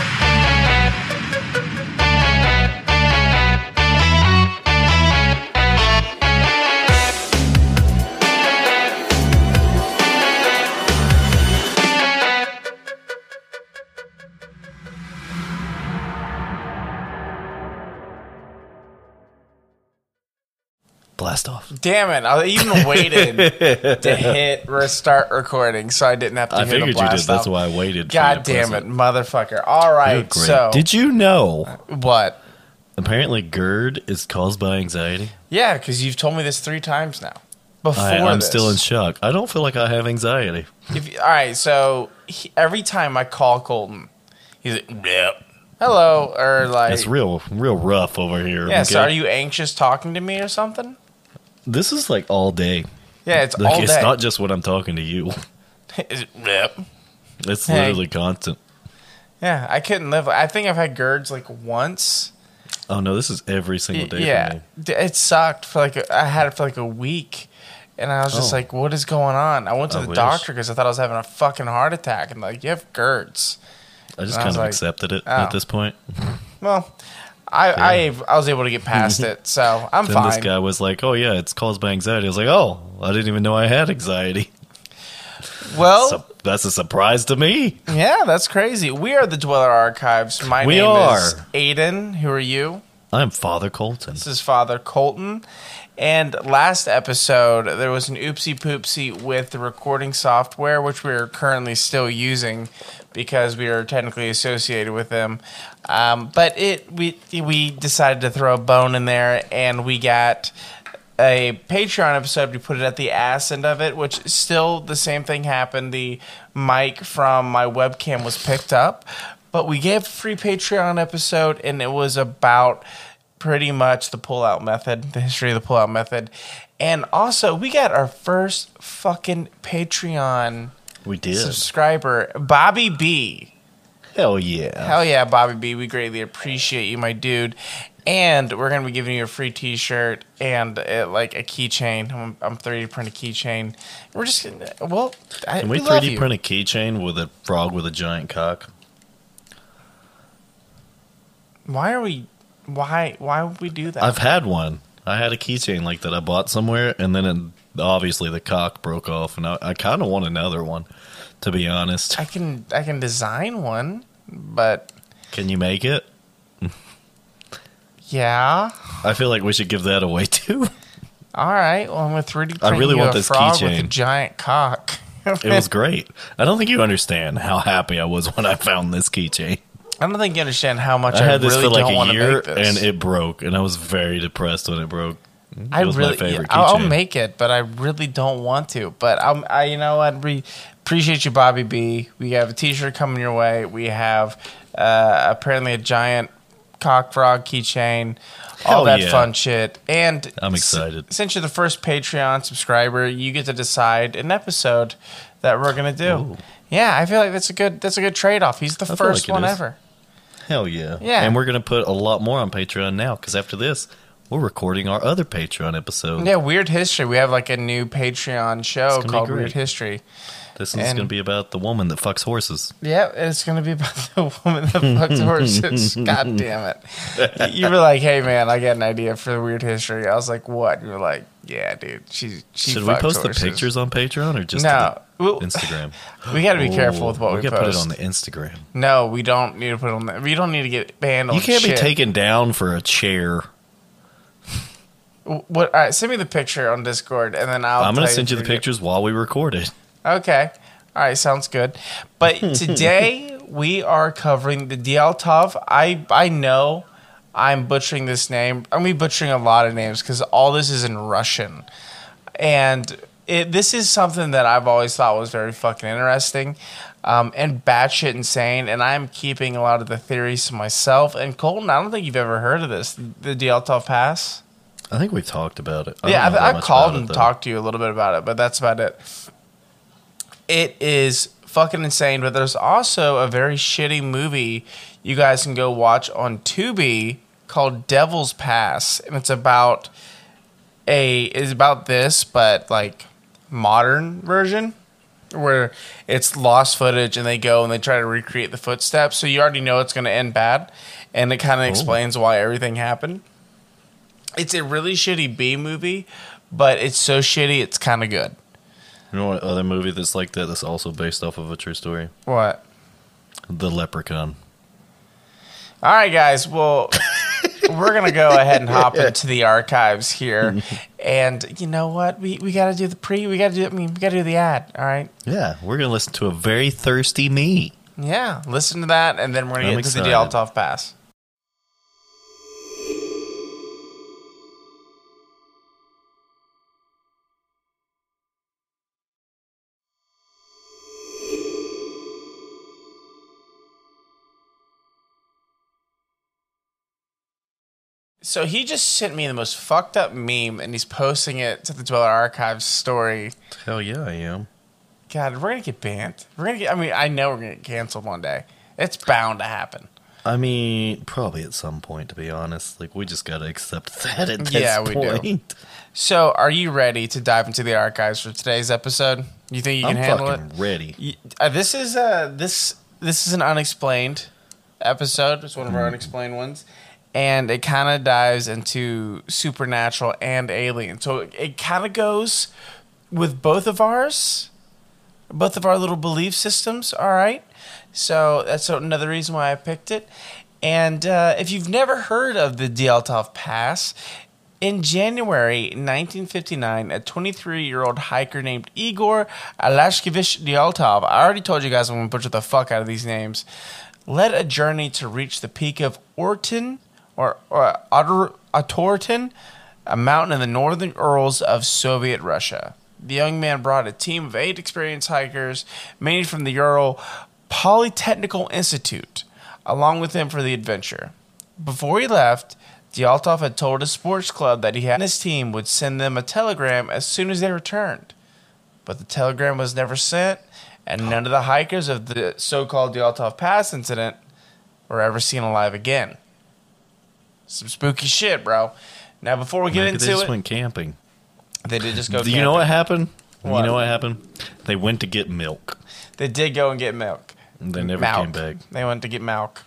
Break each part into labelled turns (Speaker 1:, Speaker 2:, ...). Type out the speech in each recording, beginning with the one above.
Speaker 1: Blast off.
Speaker 2: Damn it! I even waited to hit restart recording, so I didn't have to.
Speaker 1: I figured you did. That's why I waited.
Speaker 2: God damn it, motherfucker! All right, so
Speaker 1: did you know?
Speaker 2: what?
Speaker 1: Apparently, GERD is caused by anxiety.
Speaker 2: Yeah, because you've told me this three times now. Before
Speaker 1: I, I'm
Speaker 2: this.
Speaker 1: still in shock. I don't feel like I have anxiety.
Speaker 2: If, all right, so he, every time I call Colton, he's like, yep. hello, or like,
Speaker 1: It's real, real rough over here.
Speaker 2: yeah. So are you anxious talking to me or something?
Speaker 1: This is like all day.
Speaker 2: Yeah, it's
Speaker 1: Like
Speaker 2: all
Speaker 1: it's
Speaker 2: day.
Speaker 1: not just when I'm talking to you.
Speaker 2: Is it-.
Speaker 1: It's
Speaker 2: Hey.
Speaker 1: literally constant.
Speaker 2: Yeah, I couldn't live. I think I've had GERDs like once.
Speaker 1: Oh no, this is every single day for
Speaker 2: yeah,
Speaker 1: me.
Speaker 2: D- it sucked for like a, I had it for like a week, and I was just
Speaker 1: Oh.
Speaker 2: like, "What is going on?" I went to
Speaker 1: I
Speaker 2: the
Speaker 1: wish.
Speaker 2: doctor because I thought I was having a fucking heart attack, and like, you have GERDs.
Speaker 1: I just
Speaker 2: I
Speaker 1: kind
Speaker 2: was
Speaker 1: of
Speaker 2: like,
Speaker 1: accepted it
Speaker 2: oh.
Speaker 1: at this point.
Speaker 2: Well, I I, I was able to get past it, so I'm
Speaker 1: Then
Speaker 2: fine.
Speaker 1: this guy was like, "Oh yeah, it's caused by anxiety." I was like, "Oh, I didn't even know I had anxiety."
Speaker 2: well,
Speaker 1: So that's a surprise to me.
Speaker 2: yeah, that's crazy. We are the Dweller Archives. My
Speaker 1: We
Speaker 2: name
Speaker 1: are.
Speaker 2: is Aiden. Who are you?
Speaker 1: I'm Father Colton.
Speaker 2: This is Father Colton. And last episode, there was an oopsie poopsie with the recording software, which we are currently still using because we are technically associated with them. Um, but it we we decided to throw a bone in there, and we got a Patreon episode. We put it at the ass end of it, which still the same thing happened. The mic from my webcam was picked up, but we gave a free Patreon episode, and it was about pretty much the pull-out method, the history of the pull-out method, and also we got our first fucking Patreon
Speaker 1: We did.
Speaker 2: subscriber, Bobby B.
Speaker 1: Hell yeah.
Speaker 2: Hell yeah, Bobby B. We greatly appreciate you, my dude. And we're gonna be giving you a free T-shirt and uh, like a keychain. I'm, I'm 3D print a keychain. We're just gonna, well, I,
Speaker 1: Can we
Speaker 2: we
Speaker 1: 3D
Speaker 2: you.
Speaker 1: print a keychain with a frog with a giant cock?
Speaker 2: Why are we? Why? Why would we do that?
Speaker 1: I've had one. I had a keychain like that I bought somewhere, and then it, obviously the cock broke off, and I, I kind of want another one. To be honest,
Speaker 2: I can I can design one, but
Speaker 1: can you make it?
Speaker 2: yeah.
Speaker 1: I feel like we should give that away too.
Speaker 2: All right. Well, I'm 3D print
Speaker 1: I really want this
Speaker 2: with a
Speaker 1: keychain.
Speaker 2: giant cock.
Speaker 1: It was great. I don't think you understand how happy I was when I found this keychain.
Speaker 2: I don't think you understand how much
Speaker 1: I
Speaker 2: I,
Speaker 1: had this
Speaker 2: really
Speaker 1: for like
Speaker 2: don't
Speaker 1: a
Speaker 2: want to
Speaker 1: year,
Speaker 2: make this.
Speaker 1: and it broke, and I was very depressed when it broke. It
Speaker 2: I really, yeah, I'll, I'll make it, but I really don't want to. But I'm, I, you know what? We appreciate you, Bobby B. We have a T-shirt coming your way. We have uh, apparently a giant cock frog keychain, all
Speaker 1: Hell
Speaker 2: that
Speaker 1: yeah.
Speaker 2: fun shit. And
Speaker 1: I'm
Speaker 2: s-
Speaker 1: excited.
Speaker 2: since you're the first Patreon subscriber, you get to decide an episode that we're gonna do.
Speaker 1: Ooh.
Speaker 2: Yeah, I feel like that's a good that's a good trade off. He's the
Speaker 1: feel
Speaker 2: first
Speaker 1: like
Speaker 2: one ever.
Speaker 1: Hell yeah.
Speaker 2: Yeah.
Speaker 1: And we're going to put a lot more on Patreon now because after this, we're recording our other Patreon episode.
Speaker 2: Yeah, Weird History. We have like a new Patreon show called. Weird History.
Speaker 1: This is going to be about the woman that fucks horses.
Speaker 2: Yeah, it's gonna be about the woman that fucks horses. God damn it! You were like, "Hey, man, I got an idea for the weird history." I was like, "What?" You were like, "Yeah, dude, she she."
Speaker 1: Should we post
Speaker 2: horses."
Speaker 1: the pictures on Patreon or just
Speaker 2: No,
Speaker 1: the Instagram?
Speaker 2: We got to be careful with what we,
Speaker 1: we
Speaker 2: post.
Speaker 1: put it on the Instagram.
Speaker 2: no, we don't need to put it on. The, we don't need to get banned on.
Speaker 1: You can't be taken down for a chair.
Speaker 2: What? All right, send me the picture on Discord, and then I'll.
Speaker 1: I'm gonna send you the
Speaker 2: if we get-
Speaker 1: pictures while we record it.
Speaker 2: Okay. All right, sounds good. But today we are covering the Dyaltov. I I know I'm butchering this name. I'm gonna be butchering a lot of names because all this is in Russian, and it, this is something that I've always thought was very fucking interesting. Um, and batshit insane, and I'm keeping a lot of the theories to myself. And Colton, I don't think you've ever heard of this, the Dyaltov Pass.
Speaker 1: I think we've talked about it. I
Speaker 2: Yeah,
Speaker 1: don't know that
Speaker 2: I've, I've called
Speaker 1: it,
Speaker 2: and talked to you a little bit about it, but that's about it. It is fucking insane, but there's also a very shitty movie you guys can go watch on Tubi called Devil's Pass, and it's about a is about this, but like modern version. where it's lost footage and they go and they try to recreate the footsteps. So you already know it's going to end bad, and it kind of explains why everything happened. It's a really shitty B movie, but it's so shitty it's kind of good.
Speaker 1: You know what other movie that's like that that's also based off of a true story?
Speaker 2: What?
Speaker 1: The Leprechaun.
Speaker 2: All right, guys. Well, we're gonna go ahead and hop into the archives here, and you know what? We we got to do the pre. We got to do. I mean, we got to do the ad. All right.
Speaker 1: Yeah, we're gonna listen to a very thirsty me.
Speaker 2: Yeah. Listen to that, and then we're gonna
Speaker 1: I'm
Speaker 2: get to the
Speaker 1: excited.
Speaker 2: Dyaltov Pass. So he just sent me the most fucked up meme, and he's posting it to the Dweller Archives story.
Speaker 1: Hell yeah, I am.
Speaker 2: God, we're gonna get banned. We're gonna get. I mean, I know we're gonna get canceled one day. It's bound to happen.
Speaker 1: I mean, probably at some point, to be honest. Like, we just gotta accept that at this
Speaker 2: Yeah, we do. So, are you ready to dive into the archives for today's episode? You think you can
Speaker 1: I'm
Speaker 2: handle
Speaker 1: fucking
Speaker 2: it?
Speaker 1: ready.
Speaker 2: You- uh, this is uh this this is an unexplained episode. It's one of our unexplained ones, and it kind of dives into supernatural and alien. So it, it kind of goes with both of ours, both of our little belief systems. All right, so that's another reason why I picked it. And uh, if you've never heard of the Dyaltov Pass, in January 1959, a 23 year old hiker named Igor Alashkevich Dyaltov, I already told you guys I'm going to butcher the fuck out of these names, led a journey to reach the peak of Orton or, or Otter- Otorten, a mountain in the northern Urals of Soviet Russia. The young man brought a team of eight experienced hikers, mainly from the Ural Polytechnical Institute, along with him for the adventure. Before he left, Dyaltov had told his sports club that he and his team would send them a telegram as soon as they returned. But the telegram was never sent, and none of the hikers of the so called Dyaltov Pass incident were ever seen alive again. Some spooky shit, bro. Now, before we get
Speaker 1: Maybe they
Speaker 2: into
Speaker 1: just
Speaker 2: it,
Speaker 1: went camping.
Speaker 2: they did just go.
Speaker 1: Do you know what
Speaker 2: camping.
Speaker 1: happened?
Speaker 2: What?
Speaker 1: You know what happened? They went to get milk.
Speaker 2: They did go and get milk.
Speaker 1: And they never
Speaker 2: Milk.
Speaker 1: came back,
Speaker 2: They went to get milk.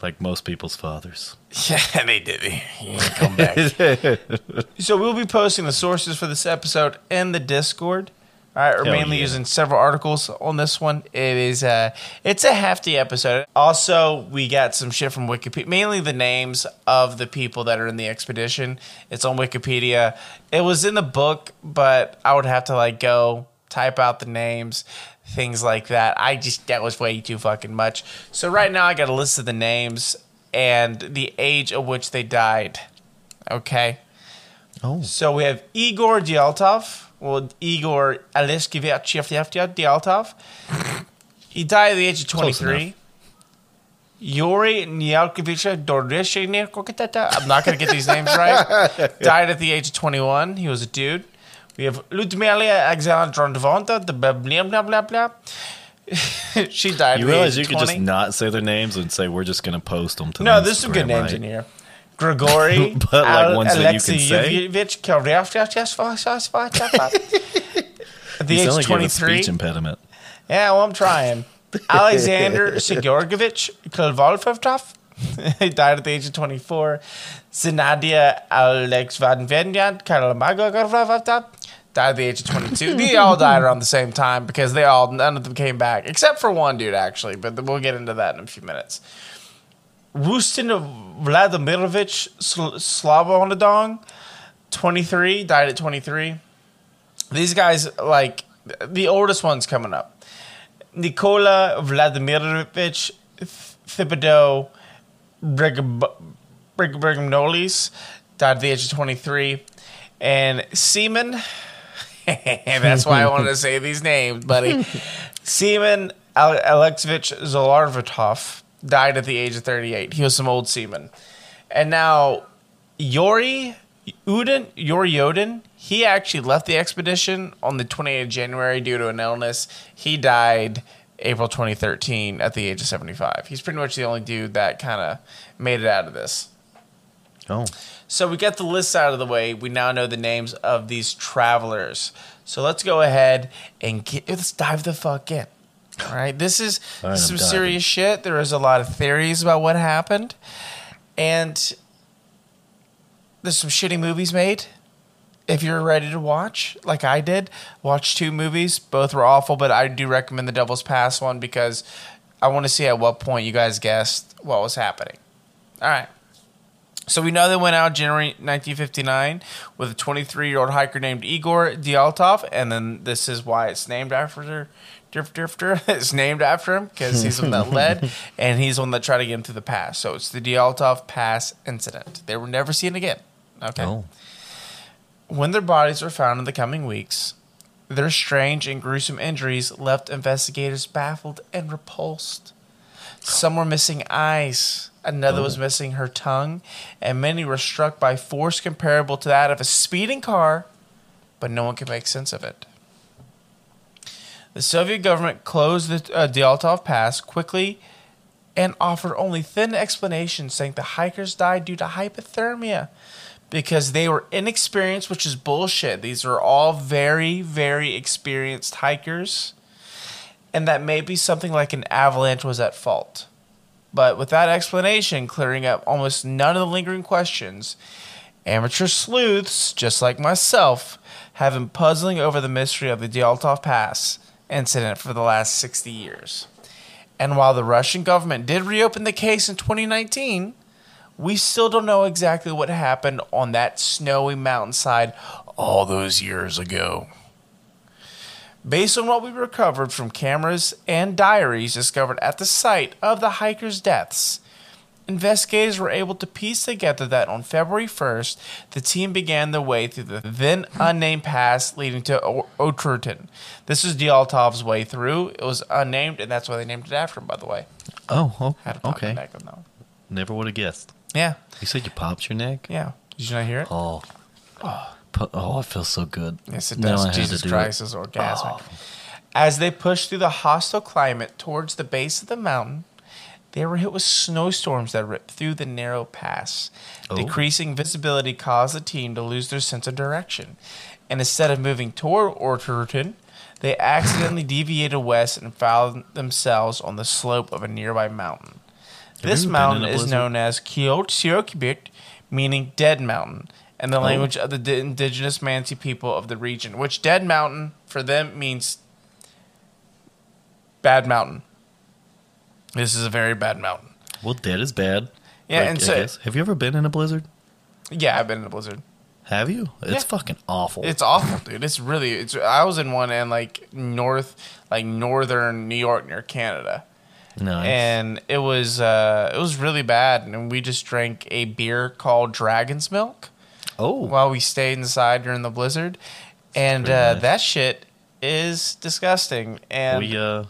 Speaker 1: like most people's fathers.
Speaker 2: Yeah, they did. He didn't come back. so we'll be posting the sources for this episode in the Discord. All right, we're
Speaker 1: Hell
Speaker 2: mainly
Speaker 1: yeah.
Speaker 2: using several articles on this one. It is uh it's a hefty episode. Also, we got some shit from Wikipedia, mainly the names of the people that are in the expedition. It's on Wikipedia. It was in the book, but I would have to like go type out the names, things like that. I just that was way too fucking much. So right now I got a list of the names and the age of which they died. Okay.
Speaker 1: Oh,
Speaker 2: So we have Igor Dyaltov. Well, Igor Aleskevich Dyaltov. He died at the age of 23. Yuri Nyalkovich Dorishnikokitata. I'm not going to get these names right. died at the age of 21. He was a dude. We have Ludmila Alexandrovna, the blah, blah, blah, blah, she died
Speaker 1: you realize you could just not say their names and say we're just going to post them to.
Speaker 2: No, there's some good names in here. Grigory,
Speaker 1: But, like, ones that you can say?
Speaker 2: At the age of
Speaker 1: like you have a
Speaker 2: 23.
Speaker 1: speech impediment.
Speaker 2: Yeah, well, I'm trying. Alexander Sigurgovich Kolvolfov. he died at the age of 24. Zinadia Alex Van Venyan Kalamagogorvov died at the age of 22. they all died around the same time because they all, none of them came back, except for one dude, actually, but we'll get into that in a few minutes. Rustin Vladimirovich Sl- Slavonadong, 23, died at 23. These guys, like, the oldest one's coming up. Nikola Vladimirovich Thibodeau Brignolis died at the age of 23. And Seaman, that's why I wanted to say these names, buddy. Seaman Ale- Alexevich Zolarvatov died at the age of 38. He was some old seaman. And now, Yori Uden, Yori Yoden, he actually left the expedition on the 28th of January due to an illness. He died April 2013 at the age of 75. He's pretty much the only dude that kind of made it out of this.
Speaker 1: Oh,
Speaker 2: So we got the list out of the way. We now know the names of these travelers. So let's go ahead and get let's dive the fuck in. All right, this is
Speaker 1: right,
Speaker 2: some
Speaker 1: diving.
Speaker 2: serious shit. There is a lot of theories about what happened, and there's some shitty movies made. If you're ready to watch, like I did, watch two movies. Both were awful, but I do recommend the Devil's Pass one because I want to see at what point you guys guessed what was happening. All right. So we know they went out January 1959 with a 23 year old hiker named Igor Dyaltov, and then this is why it's named after Dirf Drifter. is named after him because he's the one that led, and he's the one that tried to get him through the pass. So it's the Dyaltov Pass incident. They were never seen again. Okay.
Speaker 1: oh,
Speaker 2: When their bodies were found in the coming weeks, their strange and gruesome injuries left investigators baffled and repulsed. Some were missing eyes, another was oh. missing her tongue, and many were struck by force comparable to that of a speeding car, but no one could make sense of it. The Soviet government closed the uh, Dyaltov Pass quickly and offered only thin explanations, saying the hikers died due to hypothermia because they were inexperienced, which is bullshit. These are all very, very experienced hikers, and that maybe something like an avalanche was at fault. But with that explanation clearing up almost none of the lingering questions, amateur sleuths, just like myself, have been puzzling over the mystery of the Dyaltov Pass incident for the last 60 years. And while the Russian government did reopen the case in 2019, we still don't know exactly what happened on that snowy mountainside all those years ago. Based on what we recovered from cameras and diaries discovered at the site of the hikers' deaths, investigators were able to piece together that on February 1st, the team began their way through the then unnamed pass leading to O-. This was Dyaltov's way through. It was unnamed, and that's why they named it after him, by the way.
Speaker 1: oh, oh
Speaker 2: Had to
Speaker 1: okay.
Speaker 2: on that one.
Speaker 1: Never would have guessed.
Speaker 2: Yeah,
Speaker 1: You said you popped your neck.
Speaker 2: yeah. Did you not hear it?
Speaker 1: Oh, oh. Pu- oh, it feels so good.
Speaker 2: Yes, it does.
Speaker 1: I had to
Speaker 2: Jesus
Speaker 1: do
Speaker 2: Christ
Speaker 1: it.
Speaker 2: is orgasmic. Oh. As they pushed through the hostile climate towards the base of the mountain, they were hit with snowstorms that ripped through the narrow pass.
Speaker 1: Oh.
Speaker 2: Decreasing visibility caused the team to lose their sense of direction. And instead of moving toward Orterton, they accidentally deviated west and found themselves on the slope of a nearby mountain.
Speaker 1: Have
Speaker 2: This
Speaker 1: you ever been
Speaker 2: mountain is known as Kyotsiokibit, meaning Dead Mountain, in the
Speaker 1: Oh.
Speaker 2: language of the di- indigenous Mansi people of the region, which Dead Mountain for them means bad mountain. This is a very bad mountain.
Speaker 1: Well, dead is bad.
Speaker 2: Yeah,
Speaker 1: Like,
Speaker 2: and so
Speaker 1: have you ever been in a blizzard?
Speaker 2: yeah, I've been in a blizzard.
Speaker 1: Have you? It's
Speaker 2: Yeah.
Speaker 1: fucking awful.
Speaker 2: It's awful, dude. It's really. It's. I was in one in like north, like northern New York near Canada.
Speaker 1: nice.
Speaker 2: and it was uh, it was really bad. And we just drank a beer called Dragon's Milk
Speaker 1: oh,
Speaker 2: while we stayed inside during the blizzard, and uh,
Speaker 1: nice.
Speaker 2: that shit is disgusting. And
Speaker 1: we uh,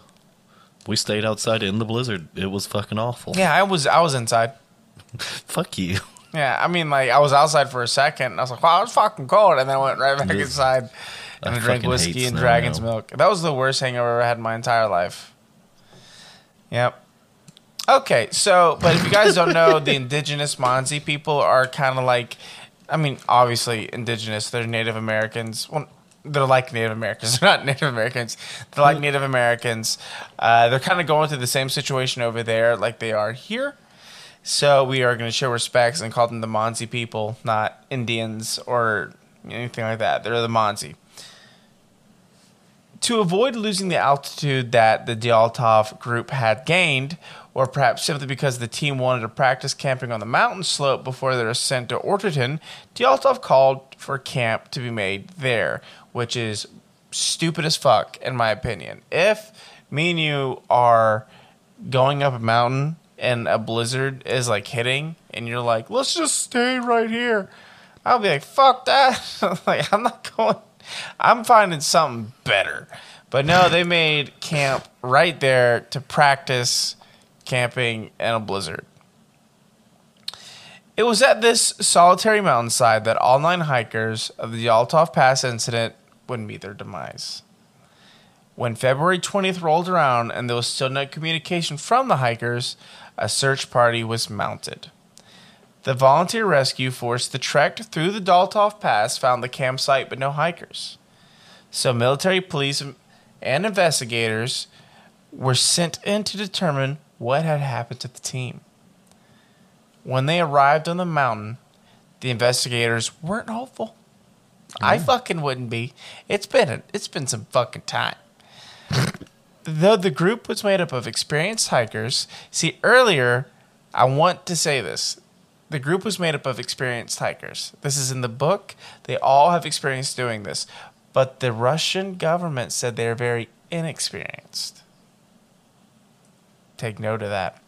Speaker 1: we stayed outside in the blizzard. It was fucking awful.
Speaker 2: yeah, I was I was inside.
Speaker 1: Fuck you.
Speaker 2: Yeah, I mean, like I was outside for a second. And I was like, "Wow, it's fucking cold," and then I went right back inside and I drank
Speaker 1: fucking
Speaker 2: whiskey
Speaker 1: hate
Speaker 2: and
Speaker 1: snow
Speaker 2: Dragon's
Speaker 1: now.
Speaker 2: Milk. That was the worst hangover I ever had in my entire life. Yep. Okay, so but if you guys don't know, the indigenous Monzi people are kind of like, I mean, obviously indigenous. They're Native Americans. Well, they're like Native Americans. They're not Native Americans. They're like Native Americans. Uh, they're kind of going through the same situation over there, like they are here. So we are going to show respects and call them the Monzi people, not Indians or anything like that. They're the Monzi. To avoid losing the altitude that the Dyaltov group had gained, or perhaps simply because the team wanted to practice camping on the mountain slope before their ascent to Orterton, Dyaltov called for camp to be made there, which is stupid as fuck, in my opinion. If me and you are going up a mountain and a blizzard is like hitting, and you're like, let's just stay right here, I'll be like, fuck that. like, I'm not going, I'm finding something better. But no, they made camp right there to practice camping in a blizzard. It was at this solitary mountainside that all nine hikers of the Yaltov Pass incident would meet their demise. When February 20th rolled around and there was still no communication from the hikers, a search party was mounted. The volunteer rescue force that trekked through the Daltov Pass found the campsite but no hikers. So military police and investigators were sent in to determine what had happened to the team. When they arrived on the mountain, the investigators weren't hopeful. I fucking wouldn't be. It's been a, it's been some fucking time. Though the group was made up of experienced hikers, see earlier, I want to say this. The group was made up of experienced hikers. This is in the book. They all have experience doing this. But the Russian government said they're very inexperienced. Take note of that.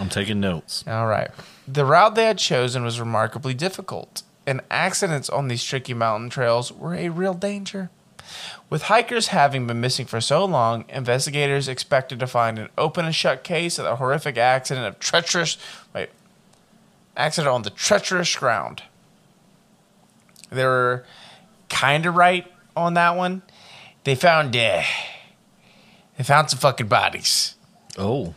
Speaker 1: I'm taking notes.
Speaker 2: All right. The route they had chosen was remarkably difficult, and accidents on these tricky mountain trails were a real danger. With hikers having been missing for so long, investigators expected to find an open and shut case of the horrific accident of treacherous wait accident on the treacherous ground. They were kind of right on that one. They found uh, they found some fucking bodies.
Speaker 1: Oh,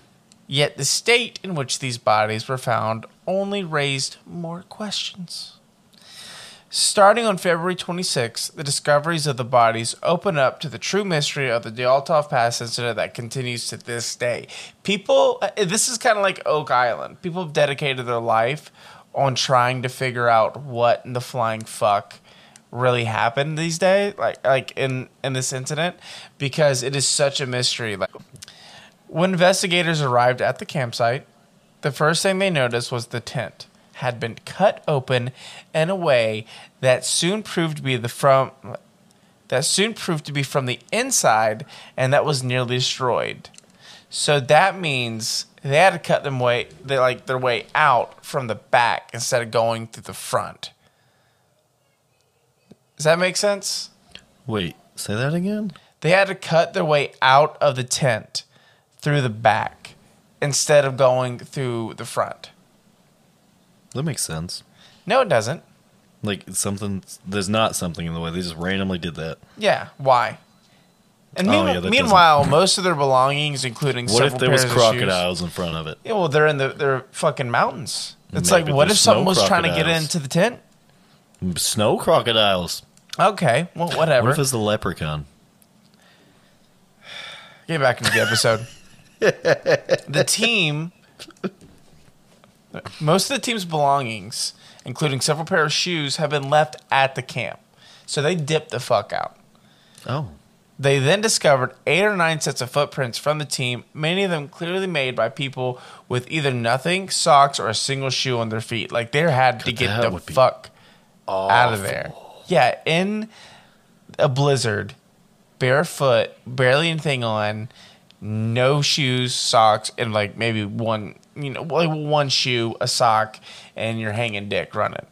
Speaker 2: Yet the state in which these bodies were found only raised more questions. Starting on February 26, the discoveries of the bodies open up to the true mystery of the Dyaltov Pass incident that continues to this day. People, uh, this is kind of like Oak Island. People have dedicated their life on trying to figure out what in the flying fuck really happened these days, like like in in this incident, because it is such a mystery. Like when investigators arrived at the campsite, the first thing they noticed was the tent had been cut open in a way that soon proved to be the from that soon proved to be from the inside and that was nearly destroyed. So that means they had to cut them way they like their way out from the back instead of going through the front. Does that make sense?
Speaker 1: wait. Say that again.
Speaker 2: They had to cut their way out of the tent through the back instead of going through the front.
Speaker 1: That makes sense.
Speaker 2: No, it doesn't.
Speaker 1: Like something. There's not something in the way. They just randomly did that.
Speaker 2: Yeah, why? And
Speaker 1: Oh,
Speaker 2: meanwhile,
Speaker 1: yeah, that
Speaker 2: meanwhile most of their belongings, including
Speaker 1: What if
Speaker 2: several
Speaker 1: there was
Speaker 2: pairs of shoes-
Speaker 1: crocodiles in front of it?
Speaker 2: Yeah, well, they're in the they're fucking mountains. It's
Speaker 1: Maybe
Speaker 2: like, what
Speaker 1: there's
Speaker 2: if someone was trying to get
Speaker 1: crocodiles.
Speaker 2: into the tent?
Speaker 1: Snow crocodiles.
Speaker 2: Okay, well, whatever.
Speaker 1: What if it's the leprechaun?
Speaker 2: Get back into the episode. the team, most of the team's belongings, including several pair of shoes, have been left at the camp. So they dipped the fuck out.
Speaker 1: Oh,
Speaker 2: They then discovered eight or nine sets of footprints from the team, many of them clearly made by people with either nothing, socks, or a single shoe on their feet. Like they had to get the fuck out of there. Yeah, in a blizzard, barefoot, barely anything on, no shoes, socks, and like maybe one, you know, like one shoe, a sock, and you're hanging dick running.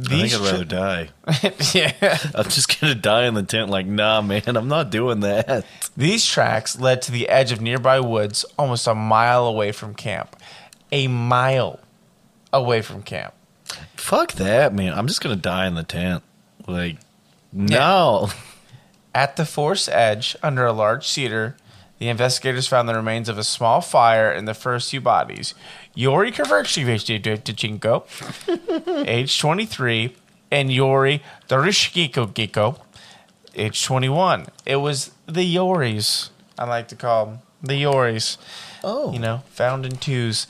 Speaker 1: I think I'd rather die.
Speaker 2: yeah.
Speaker 1: I'm just gonna die in the tent. Like, nah, man, I'm not doing that.
Speaker 2: These tracks led to the edge of nearby woods, almost a mile away from camp. A mile away from camp.
Speaker 1: Fuck that, man. I'm just gonna die in the tent. Like, no.
Speaker 2: At the forest edge, under a large cedar, the investigators found the remains of a small fire in the first two bodies. Yuri Kverchivichenko, age 23, and Yori Dorishkiko, Giko, age 21. It was the Yoris, I like to call them. The Yoris.
Speaker 1: Oh,
Speaker 2: you know, found in twos.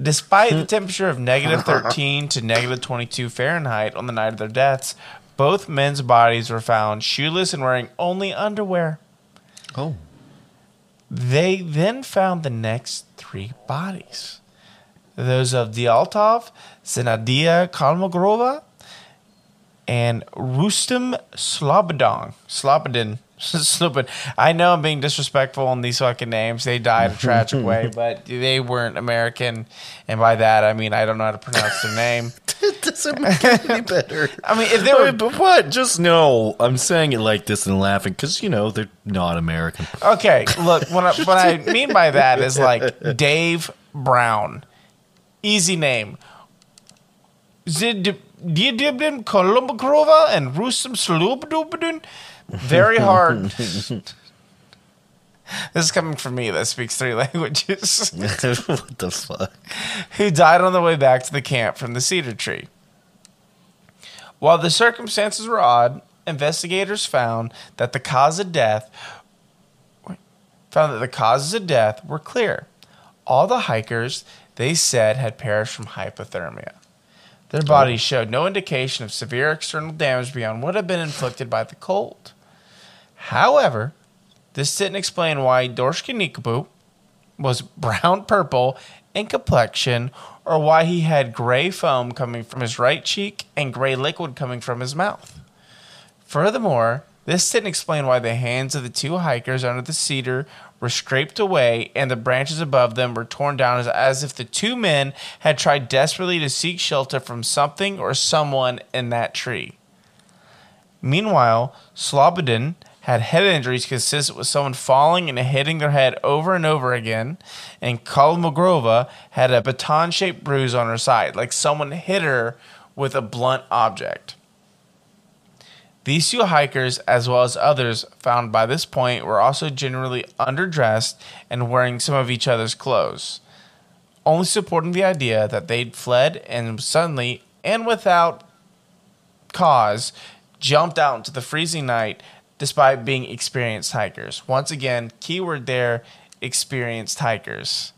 Speaker 2: Despite the hmm. temperature of negative 13 to negative 22 Fahrenheit on the night of their deaths, both men's bodies were found shoeless and wearing only underwear.
Speaker 1: oh,
Speaker 2: They then found the next three bodies those of Dyaltov, Zenadia Kalmogrova, and Rustem Slobodon. Slobodin. Slobodin. I know I'm being disrespectful on these fucking names. They died a tragic way, but they weren't American. And by that, I mean, I don't know how to pronounce their name.
Speaker 1: it doesn't make it any better.
Speaker 2: I mean, if they
Speaker 1: Wait,
Speaker 2: were.
Speaker 1: but what? Just no. I'm saying it like this and laughing because you know they're not American.
Speaker 2: Okay, look, what I, what I mean by that is like Dave Brown. Easy name. Didibdin Kolumbakrova and Rusum Slubdubdin. Very hard. This is coming from me that speaks three languages.
Speaker 1: what the fuck?
Speaker 2: who died on the way back to the camp from the cedar tree. While the circumstances were odd, investigators found that the cause of death found that the causes of death were clear. All the hikers, they said, had perished from hypothermia. Their bodies oh. showed no indication of severe external damage beyond what had been inflicted by the cold. However, this didn't explain why Dorshkinikubu was brown purple in complexion or why he had gray foam coming from his right cheek and gray liquid coming from his mouth. Furthermore, this didn't explain why the hands of the two hikers under the cedar were scraped away and the branches above them were torn down as, as if the two men had tried desperately to seek shelter from something or someone in that tree. Meanwhile, Slobodin had head injuries consistent with someone falling and hitting their head over and over again, and Kolmogrova had a baton shaped bruise on her side, like someone hit her with a blunt object. These two hikers, as well as others found by this point, were also generally underdressed and wearing some of each other's clothes, only supporting the idea that they'd fled and suddenly, and without cause, jumped out into the freezing night despite being experienced hikers. Once again, keyword there experienced hikers.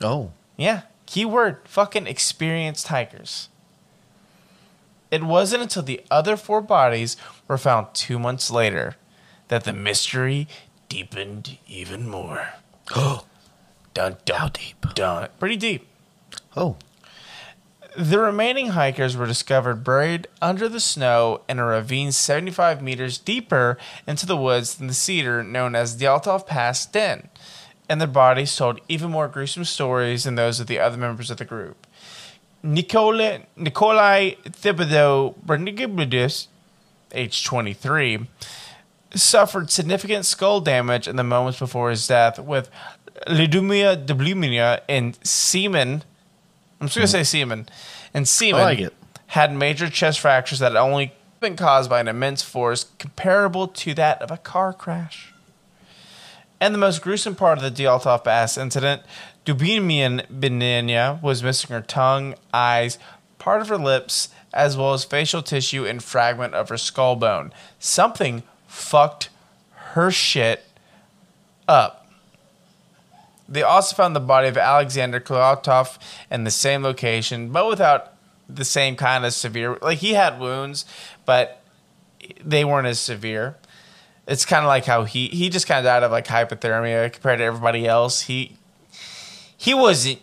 Speaker 1: Oh,
Speaker 2: Yeah, keyword fucking experienced hikers. It wasn't until the other four bodies were found two months later that the mystery deepened even more.
Speaker 1: oh,
Speaker 2: Dun, dun,
Speaker 1: How deep?
Speaker 2: Dun. Pretty deep.
Speaker 1: oh.
Speaker 2: The remaining hikers were discovered buried under the snow in a ravine 75 meters deeper into the woods than the cedar known as the Altov Pass Den, and their bodies told even more gruesome stories than those of the other members of the group. Nikolai, Nikolai Thibodeau Bernigibudis, age 23, suffered significant skull damage in the moments before his death with leukemia debluminia and semen. I'm just going to mm-hmm. say semen. And semen
Speaker 1: like
Speaker 2: had major chest fractures that had only been caused by an immense force comparable to that of a car crash. And the most gruesome part of the Dyaltov Bass incident, Dubinian Benania was missing her tongue, eyes, part of her lips, as well as facial tissue and fragment of her skull bone. Something fucked her shit up. They also found the body of Alexander Klautov in the same location, but without the same kind of severe. Like he had wounds, but they weren't as severe. It's kind of like how he he just kind of died of like hypothermia compared to everybody else. He he wasn't.